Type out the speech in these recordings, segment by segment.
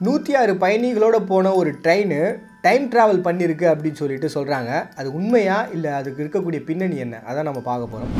நூற்றி ஆறு பயணிகளோடு போன ஒரு ட்ரெயின் டைம் ட்ராவல் பண்ணியிருக்கு அப்படின்னு சொல்லிட்டு சொல்கிறாங்க அது உண்மையா இல்லை அதுக்கு இருக்கக்கூடிய பின்னணி என்ன? அதான் நம்ம பார்க்க போகிறோம்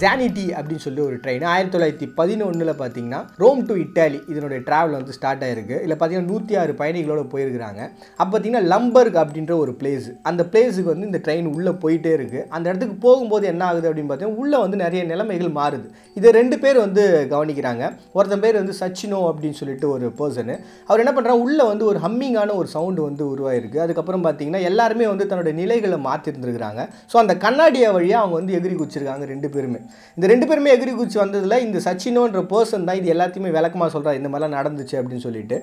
ஜானிட்டி அப்படின்னு சொல்லி ஒரு ட்ரெயின் ஆயிரத்தி தொள்ளாயிரத்தி பதினொன்றில் பார்த்தீங்கன்னா ரோம் டு இட்டாலி இதனுடைய ட்ராவல் வந்து ஸ்டார்ட் ஆயிருக்கு. இல்லை பார்த்தீங்கன்னா நூற்றி ஆறு பயணிகளோடு போயிருக்கிறாங்க. அப்போ பார்த்தீங்கன்னா லம்பர்க் அப்படின்ற ஒரு பிளேஸ் அந்த பிளேஸுக்கு வந்து இந்த ட்ரெயின் உள்ளே போயிட்டே இருக்குது அந்த இடத்துக்கு போகும்போது என்ன ஆகுது அப்படின்னு பார்த்தீங்கன்னா உள்ளே வந்து நிறைய நிலைமைகள் மாறுது. இதை ரெண்டு பேர் வந்து கவனிக்கிறாங்க. ஒருத்தன் பேர் வந்து சச்சினோ அப்படின்னு சொல்லிட்டு ஒரு பர்சனு அவர் என்ன பண்ணுறாங்க உள்ளே வந்து ஒரு ஹம்மிங்கான ஒரு சவுண்டு வந்து உருவாயிருக்கு. அதுக்கப்புறம் பார்த்தீங்கன்னா எல்லாருமே வந்து தன்னோட நிலைகளை மாற்றிருந்துருக்குறாங்க. ஸோ அந்த கண்ணாடியை வழியாக அவங்க வந்து எகிரி குச்சிருக்காங்க ரெண்டு பேருமே. இந்த ரெண்டு பேருமே எகிரி குச்சி வந்ததில் இந்த சச்சினோன்ற பர்சன் தான் இது எல்லாத்தையுமே விளக்கமாக சொல்கிறார் இந்த மாதிரிலாம் நடந்துச்சு அப்படின்னு சொல்லிட்டு.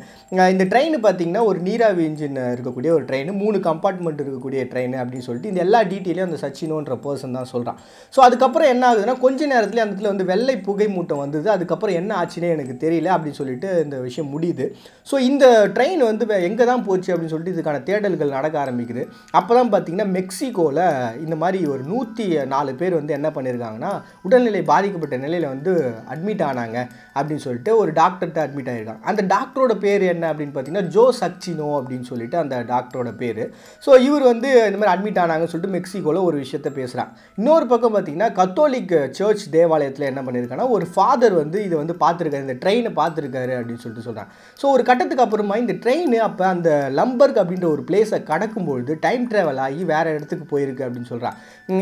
இந்த ட்ரெயின் பார்த்தீங்கன்னா ஒரு நீராவி இன்ஜின் இருக்கக்கூடிய ஒரு ட்ரெயின் மூணு கம்பார்ட்மெண்ட் இருக்கக்கூடிய ட்ரெயின் அப்படின்னு சொல்லிட்டு இந்த எல்லா டீட்டெயிலையும் அந்த சச்சினோன்ற பர்சன் தான் சொல்கிறான் ஸோ அதுக்கப்புறம் என்ன ஆகுதுன்னா கொஞ்ச நேரத்தில் அந்த இடத்துல வந்து வெள்ளை புகை மூட்டம் வந்தது. அதுக்கப்புறம் என்ன ஆச்சுன்னே எனக்கு தெரியல அப்படின்னு சொல்லிட்டு இந்த விஷயம் முடியுது. ஸோ இந்த ட்ரெயின் வந்து எங்கே தான் போச்சு அப்படின்னு சொல்லிட்டு இதுக்கான தேடல்கள் நடக்க ஆரம்பிக்குது. அப்போ தான் பார்த்தீங்கன்னா மெக்சிகோவில் இந்த மாதிரி ஒரு நூற்றி நாலு பேர் வந்து என்ன பண்ணியிருக்காங்கன்னா உடல்நிலை பாதிக்கப்பட்ட நிலையில் வந்து அட்மிட் ஆனாங்க அப்படின்னு சொல்லிட்டு ஒரு டாக்டர்கிட்ட அட்மிட் ஆகிருக்காங்க அந்த டாக்டரோட பேர் என்ன அப்படின்னு பார்த்தீங்கன்னா ஜோ சக்சினோ அப்படின்னு சொல்லிட்டு அந்த டாக்டரோட பேர். ஸோ இவர் வந்து இந்த மாதிரி அட்மிட் ஆனாங்கன்னு சொல்லிட்டு மெக்சிகோவில் ஒரு விஷயத்த பேசுகிறான் இன்னொரு பக்கம் பார்த்தீங்கன்னா கத்தோலிக் சர்ச் தேவாலயத்தில் என்ன பண்ணியிருக்காங்கன்னா ஒரு ஃபாதர் வந்து இதை வந்து பார்த்துருக்காரு இந்த ட்ரெயினை பார்த்துருக்காரு அப்படின்னு சொல்லிட்டு சொல்கிறாங்க ஸோ ஒரு கட்டத்துக்கு அப்புறமா இந்த ட்ரெயின் அப்போ அந்த லம்பர்க் அப்படின்ற ஒரு பிளேஸை கடக்கும்பொழுது டைம் ட்ராவல் ஆகி வேறு இடத்துக்கு போயிருக்கு அப்படின்னு சொல்கிறான்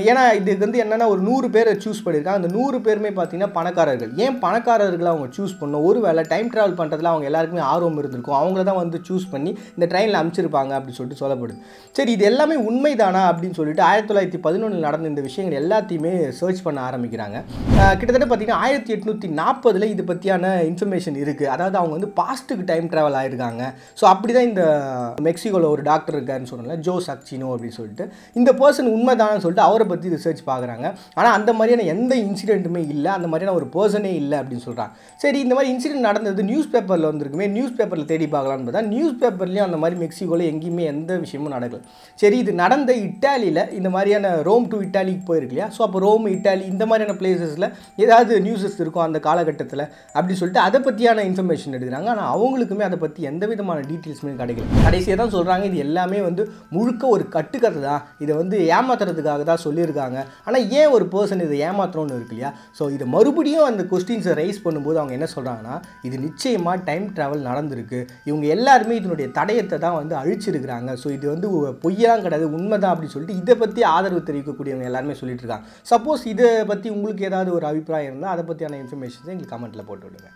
ஏன்னா இதுக்கு வந்து என்னென்னா ஒரு நூறு பேரை சூஸ் பண்ணியிருக்காங்க அந்த நூறு பேருமே பார்த்தீங்கன்னா பணக்காரர்கள். ஏன் பணக்காரர்களை அவங்க சூஸ் பண்ணோம் ஒரு வேளை டைம் ட்ராவல் பண்ணுறதுல அவங்க எல்லாருக்குமே ஆர்வம் இருந்திருக்கும். அவங்கள தான் வந்து சூஸ் பண்ணி இந்த ட்ரெயினில் அமைச்சிருப்பாங்க அப்படின்னு சொல்லிட்டு சொல்லப்படுது. சரி இது எல்லாமே உண்மைதானா அப்படின்னு சொல்லிட்டு ஆயிரத்தி தொள்ளாயிரத்தி பதினொன்றில் நடந்த இந்த விஷயங்கள் எல்லாத்தையுமே சர்ச் பண்ண ஆரம்பிக்கிறாங்க. கிட்டத்தட்ட பார்த்தீங்கன்னா ஆயிரத்தி எட்நூற்றி நாற்பதில் இது பற்றியான இன்ஃபர்மேஷன் இருக்குது அதாவது அவங்க வந்து பாஸ்ட்டுக்கு டைம் ட்ராவல் ஆயிருக்காங்க. ஸோ அப்படி தான் இந்த மெக்சிகோவில் ஒரு டாக்டர் இருக்காருன்னு சொன்னல ஜோ சக்சினோ அப்படின்னு சொல்லிட்டு. இந்த பர்சன் உண்மைதானு சொல்லிட்டு அவரை பற்றி ரிசர்ச் பார்க்குறாங்க ஆனால் அந்த மாதிரியான எந்த இன்சிடென்ட்டுமே இல்லை அந்த மாதிரியான ஒரு பர்சனே இல்லை அப்படின்னு சொல்கிறாங்க சரி இந்த மாதிரி இன்சிடென்ட் நடந்தது நியூஸ் பேப்பரில் வந்திருக்குமே நியூஸ் பேப்பரில் தேடி பார்க்கலான்னு பார்த்தா நியூஸ் பேப்பர்லேயும் அந்த மாதிரி மெக்சிகோவில் எங்கேயுமே எந்த விஷயமும் நடக்கல. சரி இது நடந்த இட்டாலியில் இந்த மாதிரியான ரோம் டு இட்டாலிக்கு போயிருக்கு இல்லையா? ஸோ அப்போ ரோம் இட்டாலி இந்த மாதிரியான பிளேசஸில் ஏதாவது நியூஸஸ் இருக்கும் அந்த காலகட்டத்தில் அப்படி சொல்லிட்டு அதை பற்றியான இன்ஃபர்மேஷன் எடுக்கிறாங்க. ஆனால் அவங்களுக்குமே அதை பற்றி எந்த விதமான டீட்டெயில்ஸுமே கிடைக்கல. கடைசியாக தான் சொல்கிறாங்க இது எல்லாமே வந்து முழுக்க ஒரு கட்டுக்கதை தான். இதை வந்து ஏமாத்துறதுக்காக தான் சொல்லியிருக்காங்க. ஆனால் ஏன் ஒரு பர்சன் இதை ஏமாத்துறோன்னு இருக்கு இல்லையா? ஸோ இதை மறுபடியும் அந்த கொஸ்டின்ஸை ரைஸ் பண்ணும்போது அவங்க என்ன சொல்கிறாங்கன்னா இது நிச்சயமாக டைம் ட்ராவல் நடந்திருக்கு. இவங்க எல்லாருமே இதனுடைய தடயத்தை தான் வந்து அழிச்சிருக்கிறாங்க. ஸோ இது வந்து பொய்யெல்லாம் கிடையாது உண்மைதான் அப்படின்னு சொல்லிட்டு இதை பற்றி ஆதரவு தெரிவிக்கக்கூடியவங்க எல்லாருமே சொல்லிட்டு இருக்காங்க. சப்போஸ் இதை பற்றி உங்களுக்கு ஏதாவது ஒரு அபிப்பிராயம் இருந்தால் அதை பற்றியான இன்ஃபர்மேஷன்ஸை எங்களுக்கு கமெண்ட்டில் போட்டு விடுங்க.